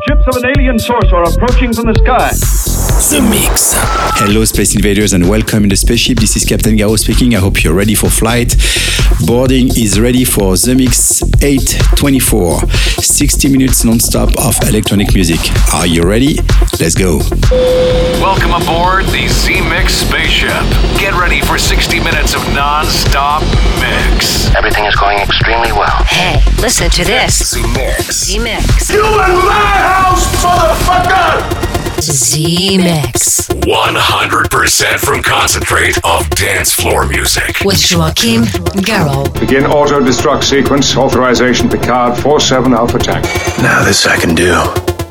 Ships of an alien source are approaching from the sky. The Mix. Hello, Space Invaders, and welcome in the spaceship. This is Captain Garraud speaking. I hope you're ready for flight. Boarding is ready for The Mix 824. 60 minutes non-stop of electronic music. Are you ready? Let's go. Welcome aboard the Z Mix spaceship. Get ready for 60 minutes of non-stop mix. Everything is going extremely well. Hey, listen to this. The Mix. The Mix. You in my house, motherfucker! The Mix. 100% from concentrate of dance floor music. With Joachim Garraud. Begin auto destruct sequence. Authorization Picard 47 Alpha Tank. Now this I can do.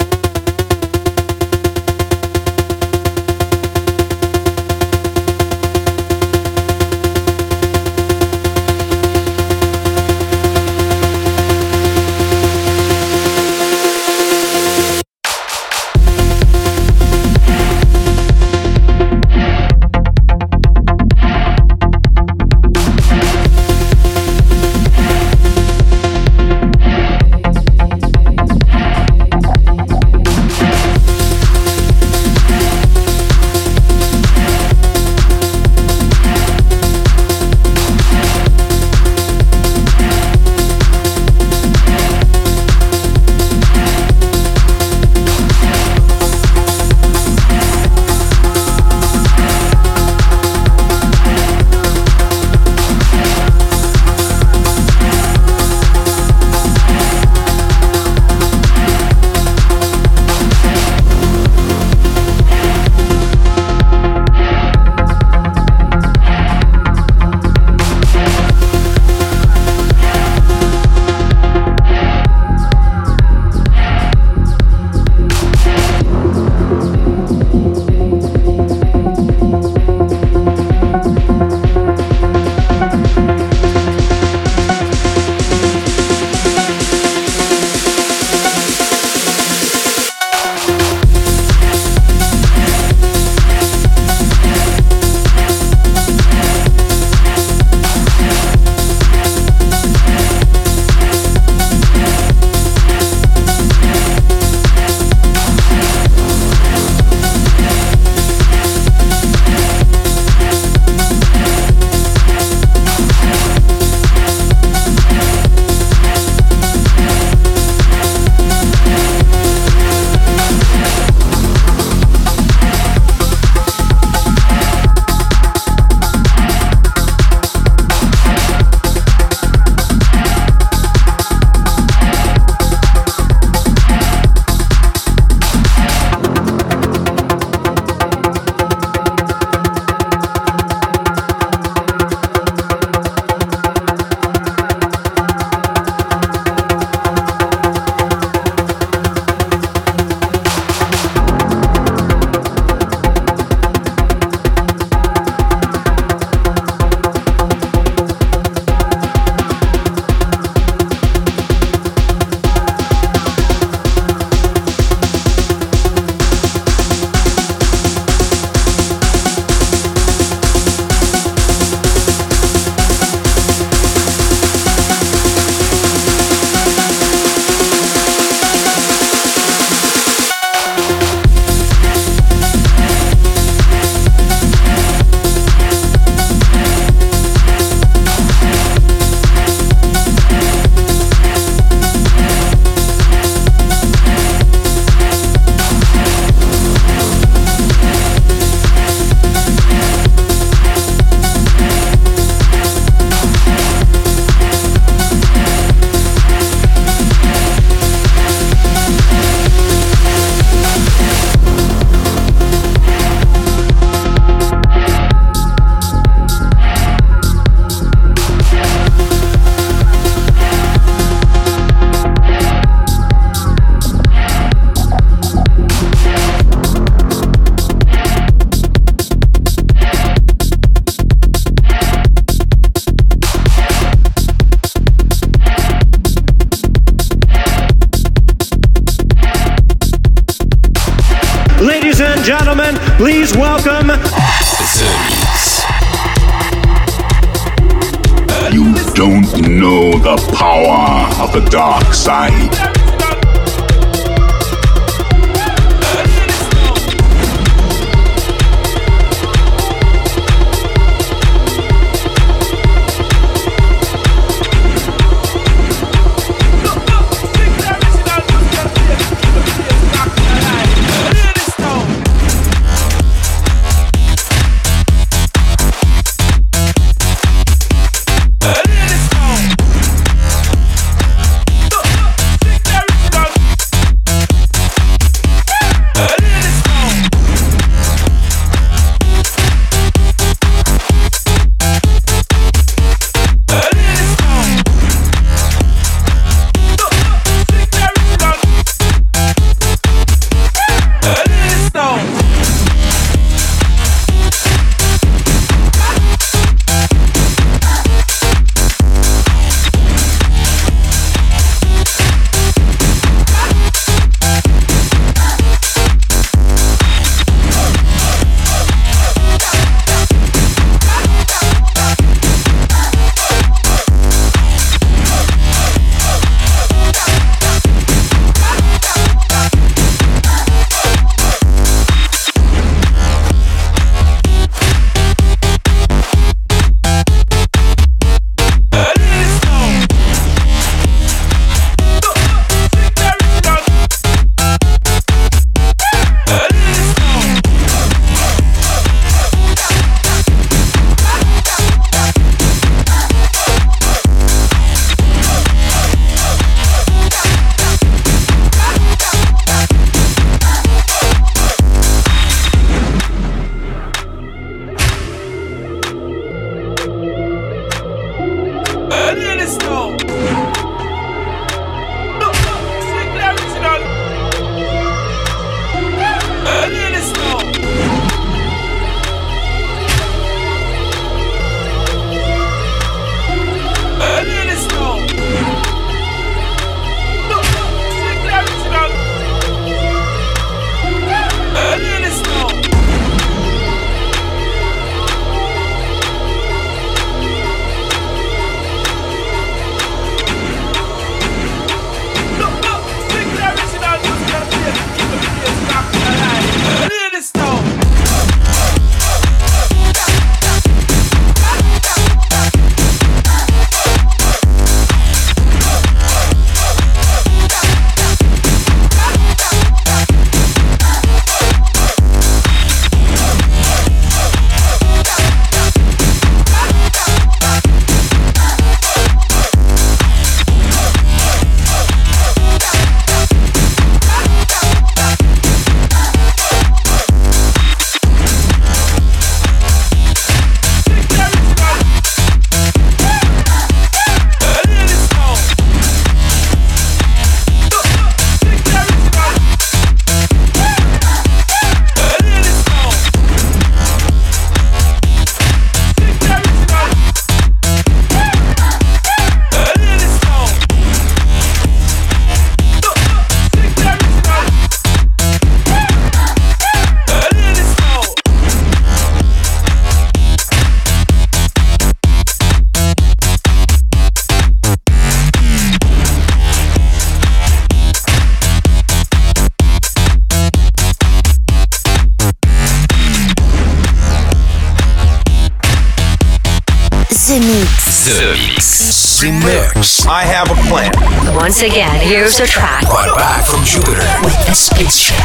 I have a plan. Once again, here's a track. Brought back from Jupiter with the spaceship.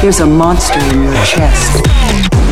There's a monster in your chest.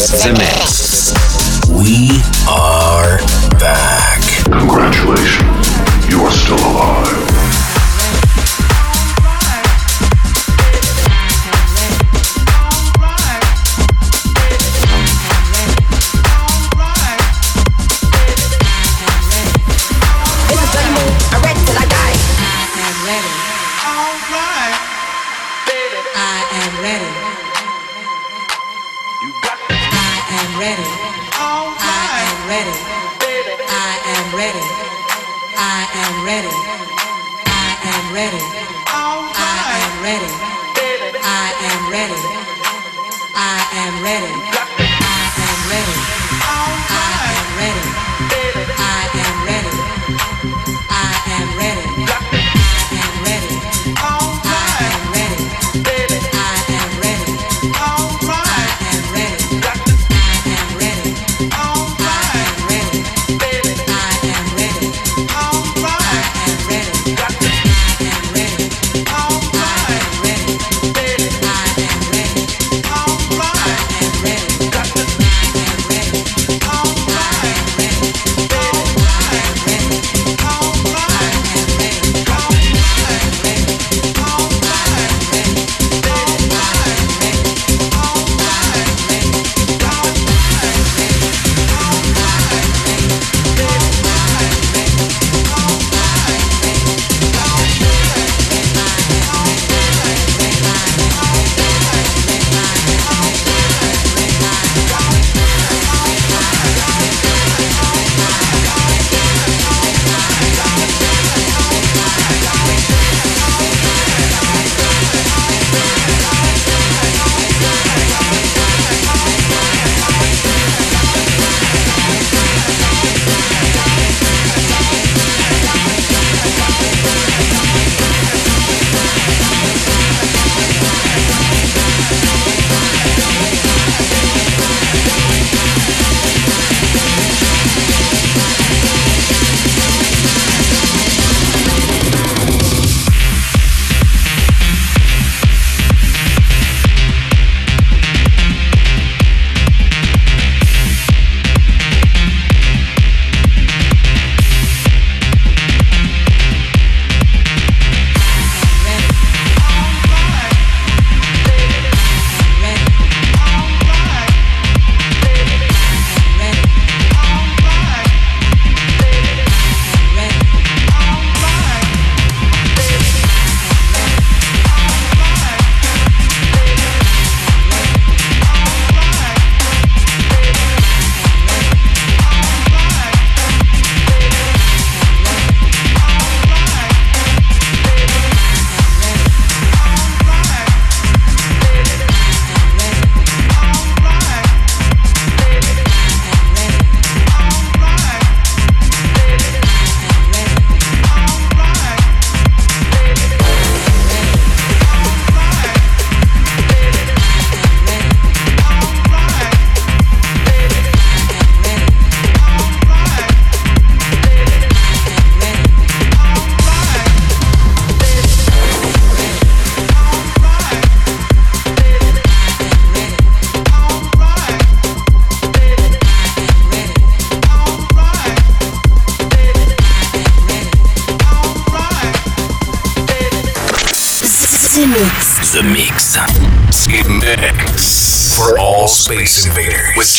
This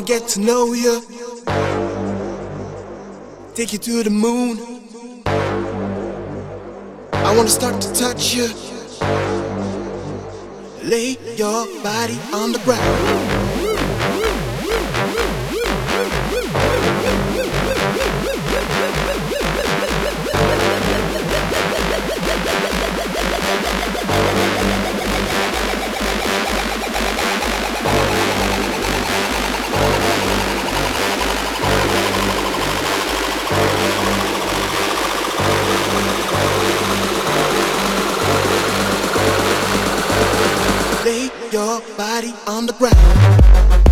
Get to know you. Take you to the moon. I wanna start to touch you. Lay your body on the ground. Body on the ground.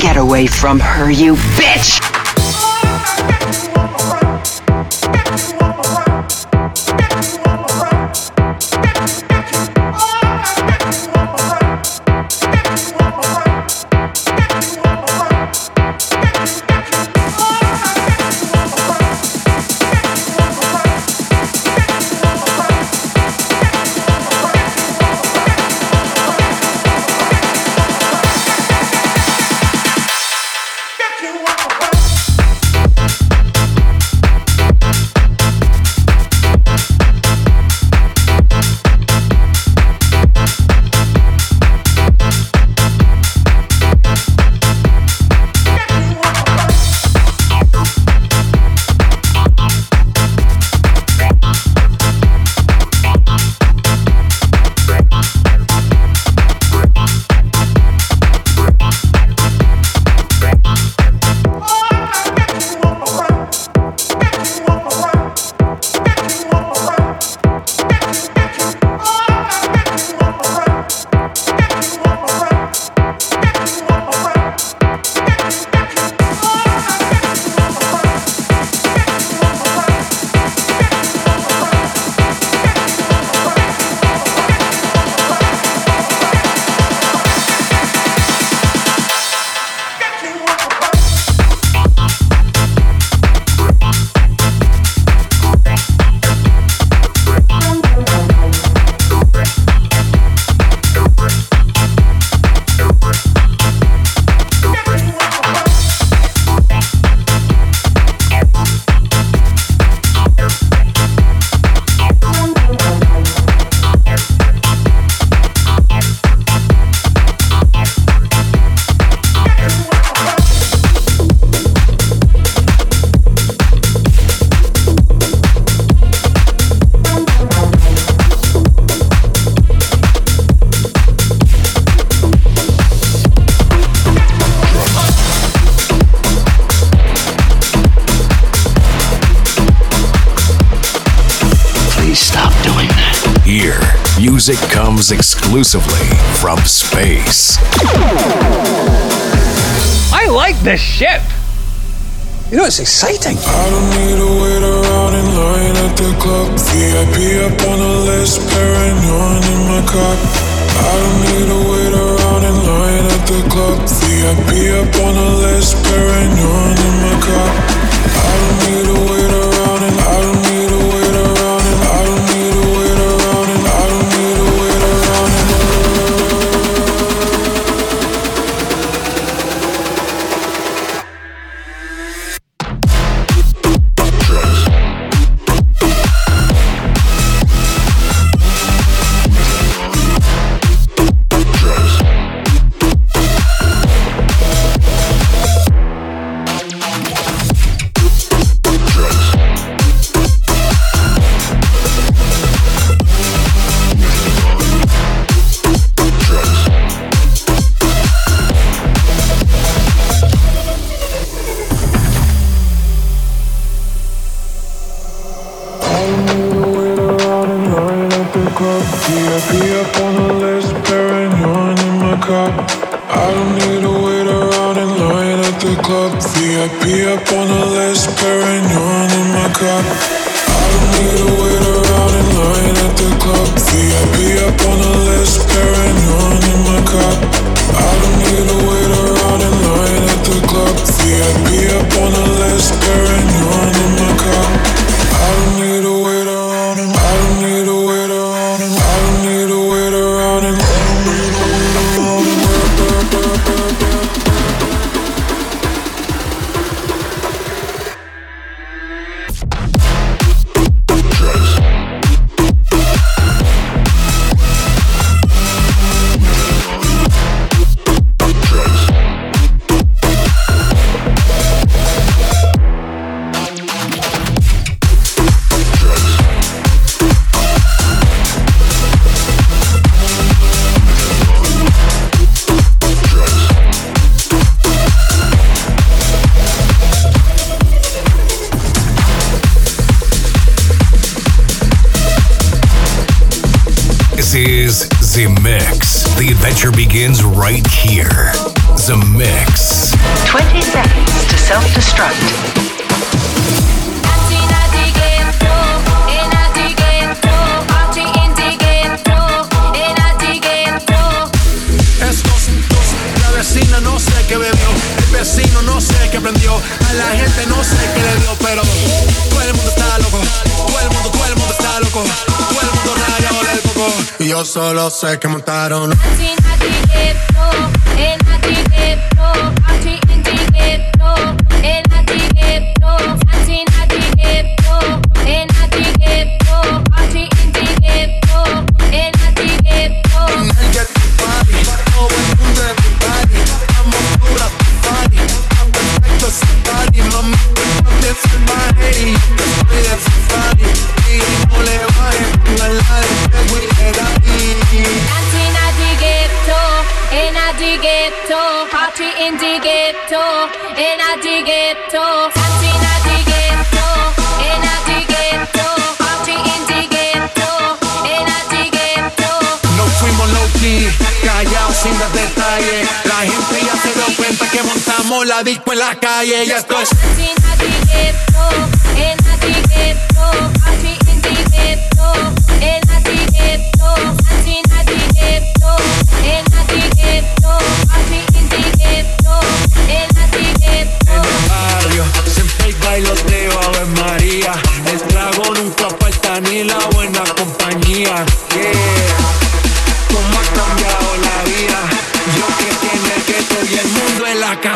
Get away from her, you bitch! Comes exclusively from space. I like this ship. You know, it's exciting. I don't need to wait around in line at the club. VIP up on the list, paranoid in my cup. I don't need to wait around in line at the club. VIP up on the list, paranoid in my cup. I don't need to I don't need to wait around in line at the club. VIP up on the list, paranoid in my cup. I don't need to wait around in line at the club. VIP up on the list, paranoid in my cup. I don't need to wait around in line at the club. VIP up on the list, paranoid in my cup. I don't need la disco en la calle y esto es.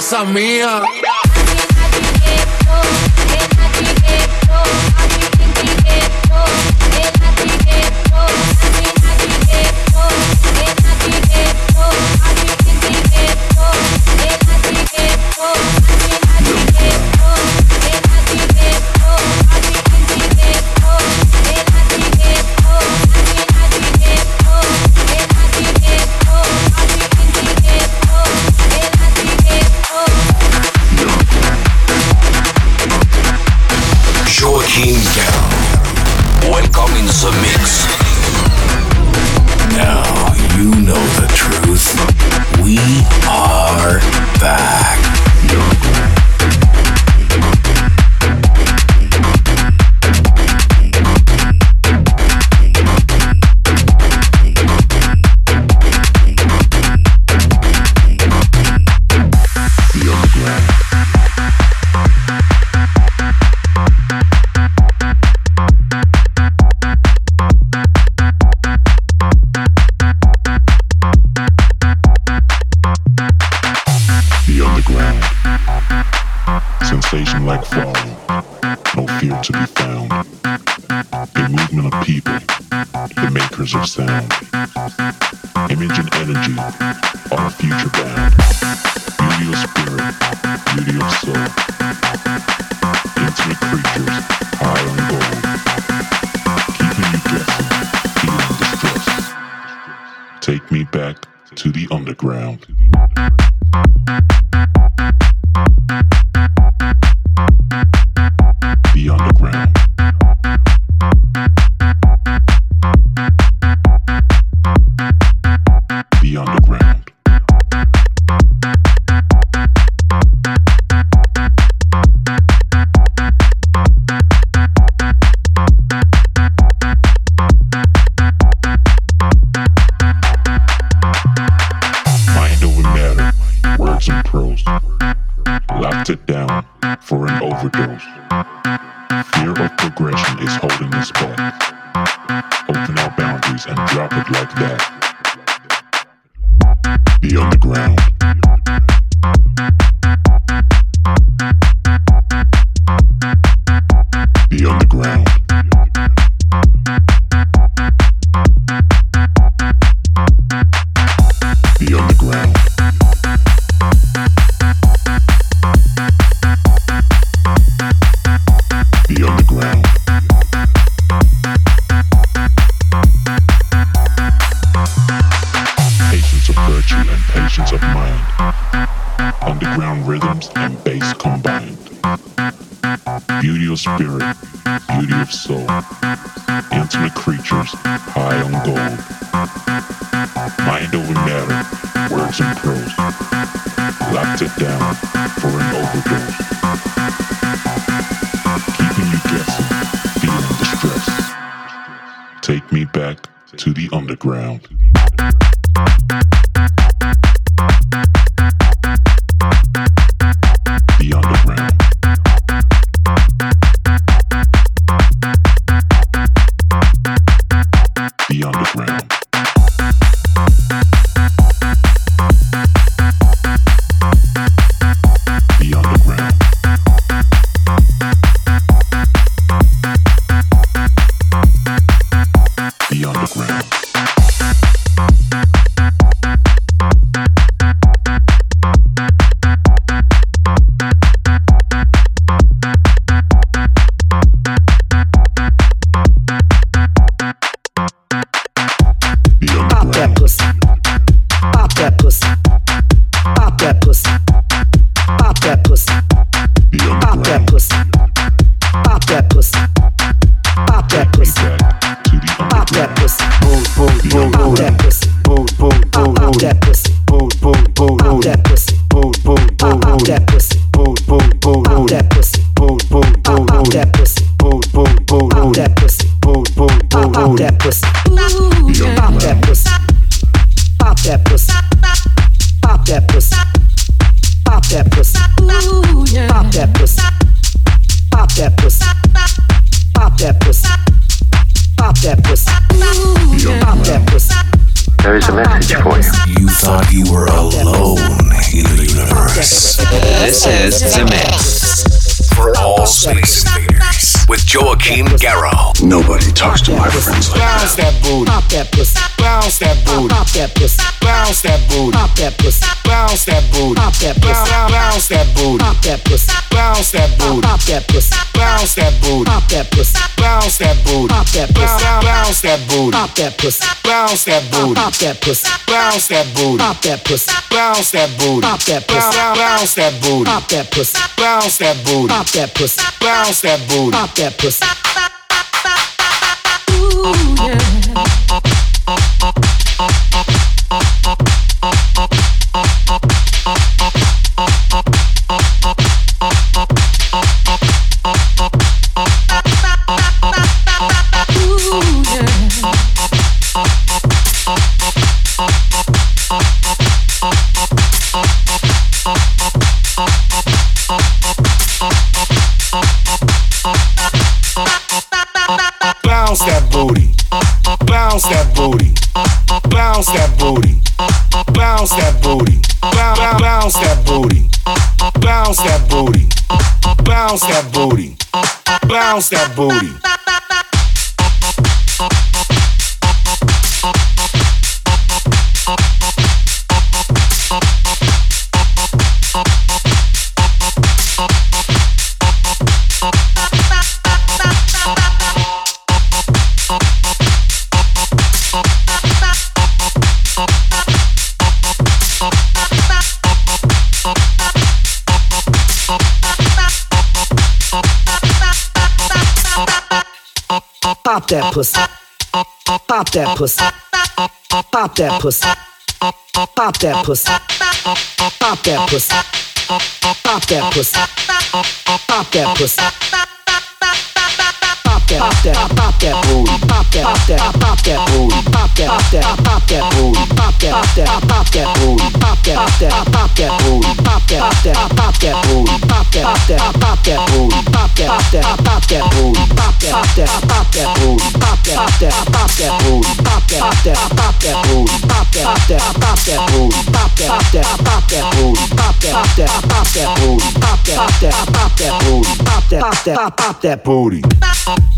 essa minha. pussy, bounce that booty, pop that pussy, bounce that booty, pop that pussy, bounce that booty, pop that pussy, bounce that booty, pop that pussy, bounce that booty, pop that pussy, bounce that booty, pop that pussy. booty. pussy. Pop that pussy. Pop that pussy. Pop that pussy. Pop that pussy. Pop that pussy. Pop that, pop that, pop that, pop that, pop that, pop that. that, pop that booty, pop that, pop that, pop that booty, pop pop that booty.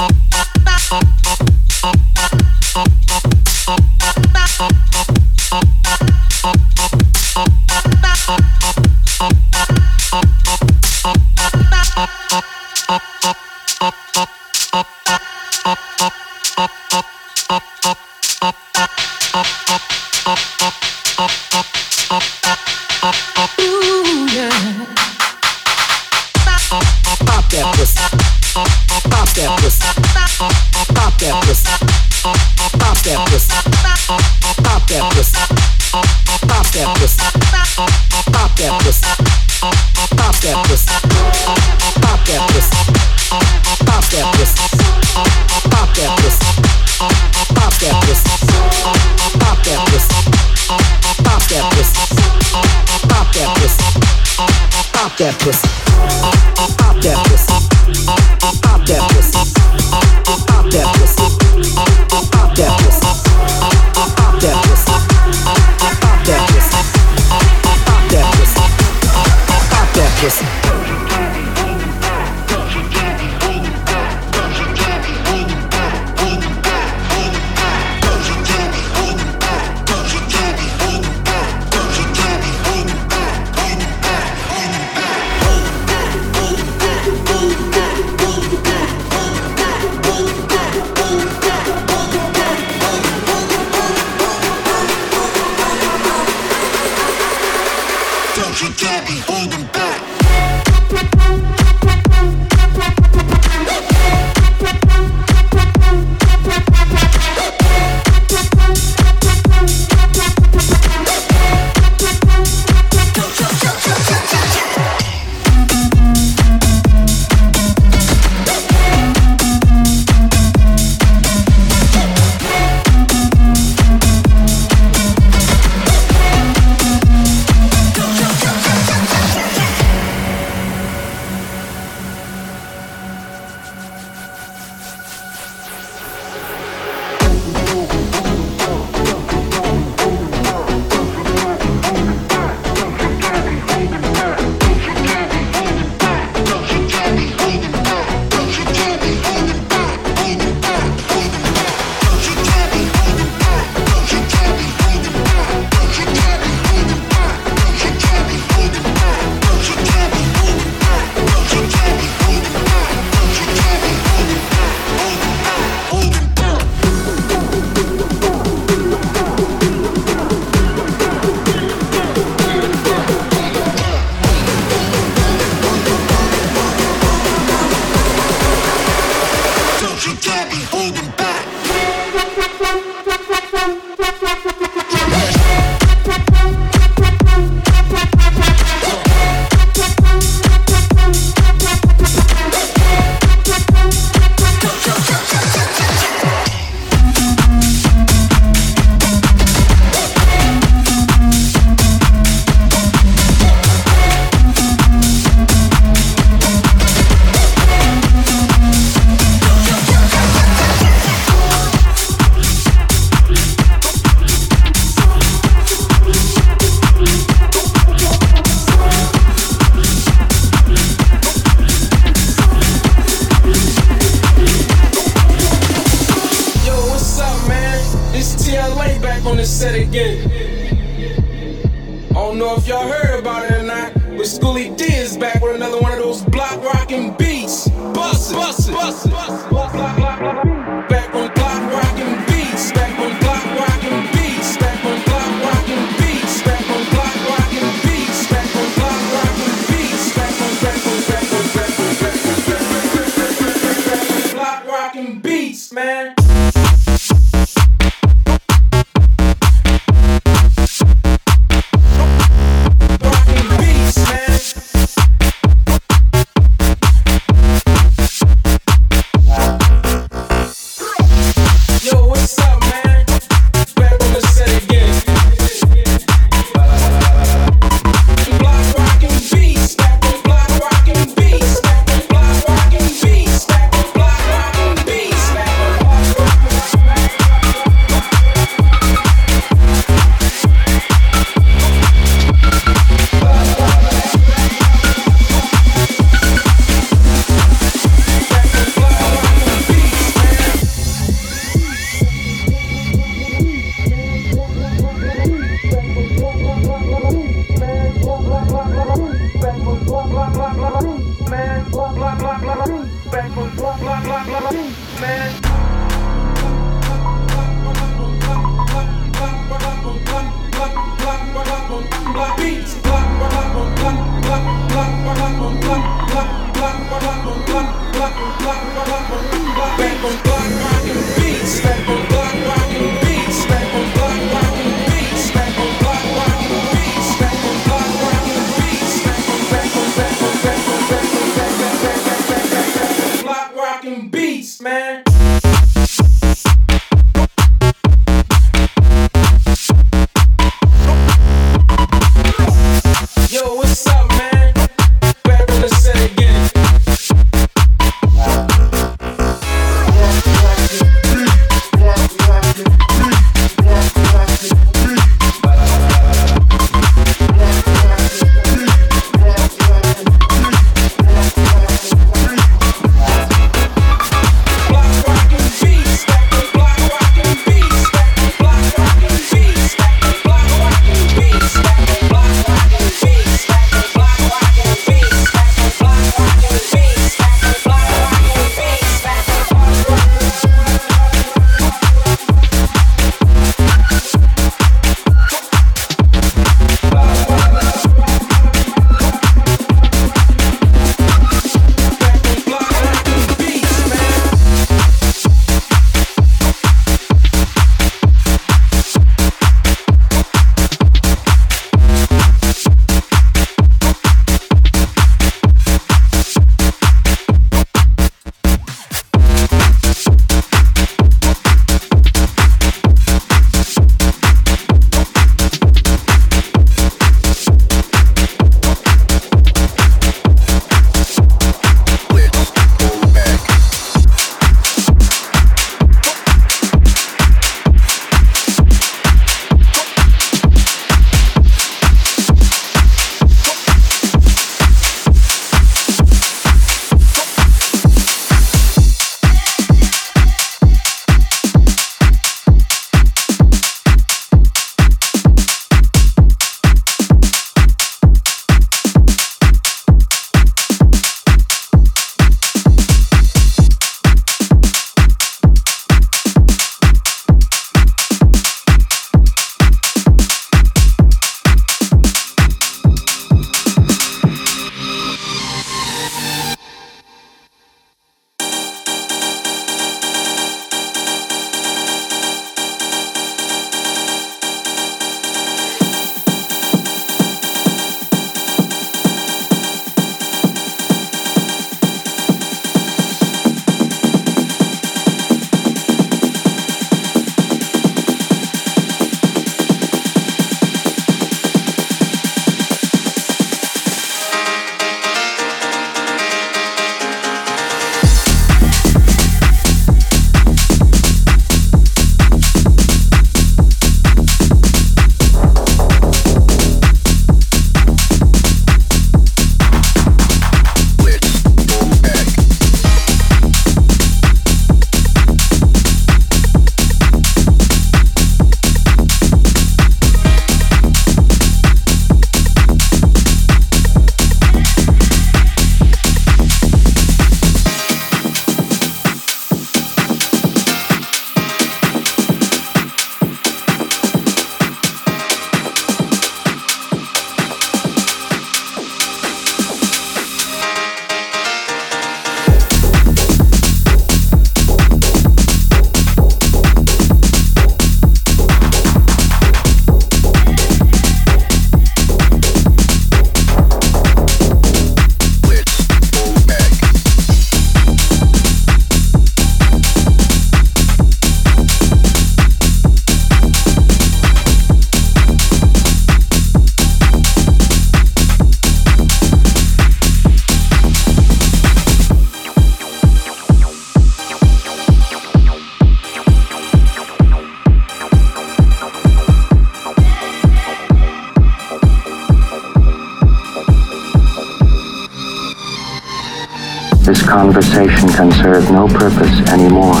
serve no purpose anymore.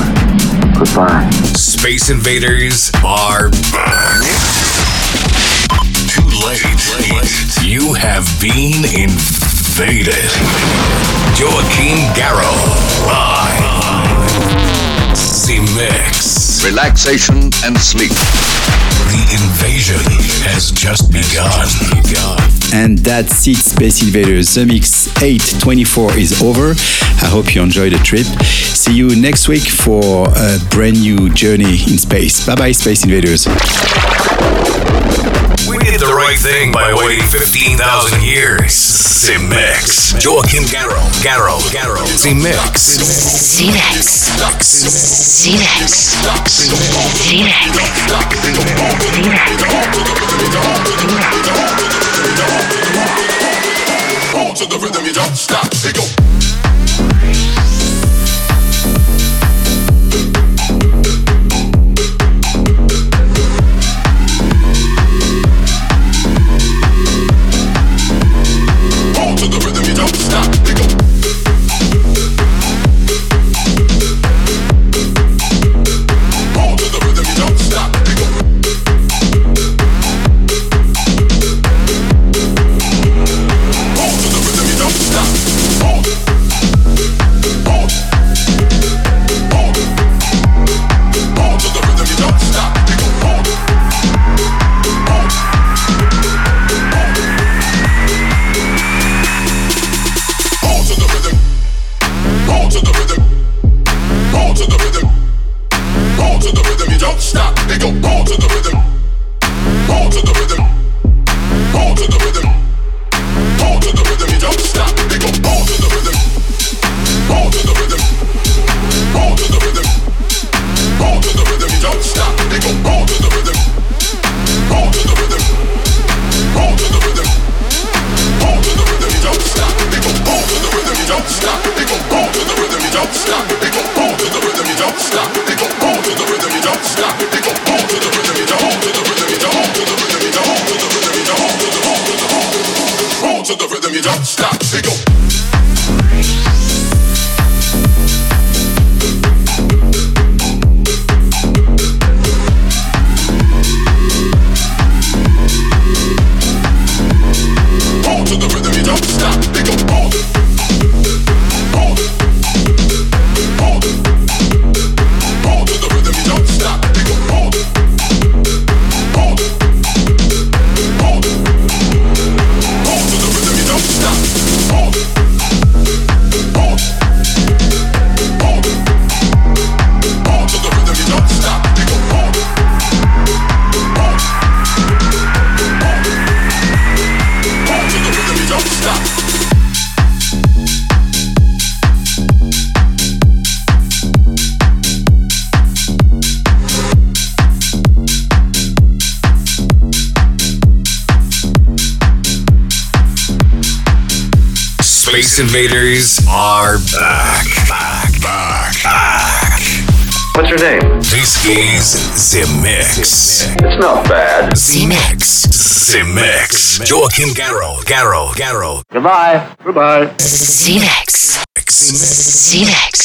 Goodbye. Space Invaders are back. Too late. Too late. You have been invaded. Joachim Garraud, live mix. Relaxation and sleep. The invasion has just begun. And that's it, Space Invaders. The Mix 824 is over. I hope you enjoyed the trip. See you next week for a brand new journey in space. Bye bye, Space Invaders. We did the right thing by waiting 15,000 years. C-Mix. Joachim Garraud. Garraud. Garraud. C-Mix. C-Mix. C-Mix. C-Mix. On to the rhythm, you don't stop. It go. Zemixx. It's not bad. Zemixx. Zemixx. Joachim Garraud. Garraud. Garraud. Goodbye. Goodbye. Zemixx. Zemixx.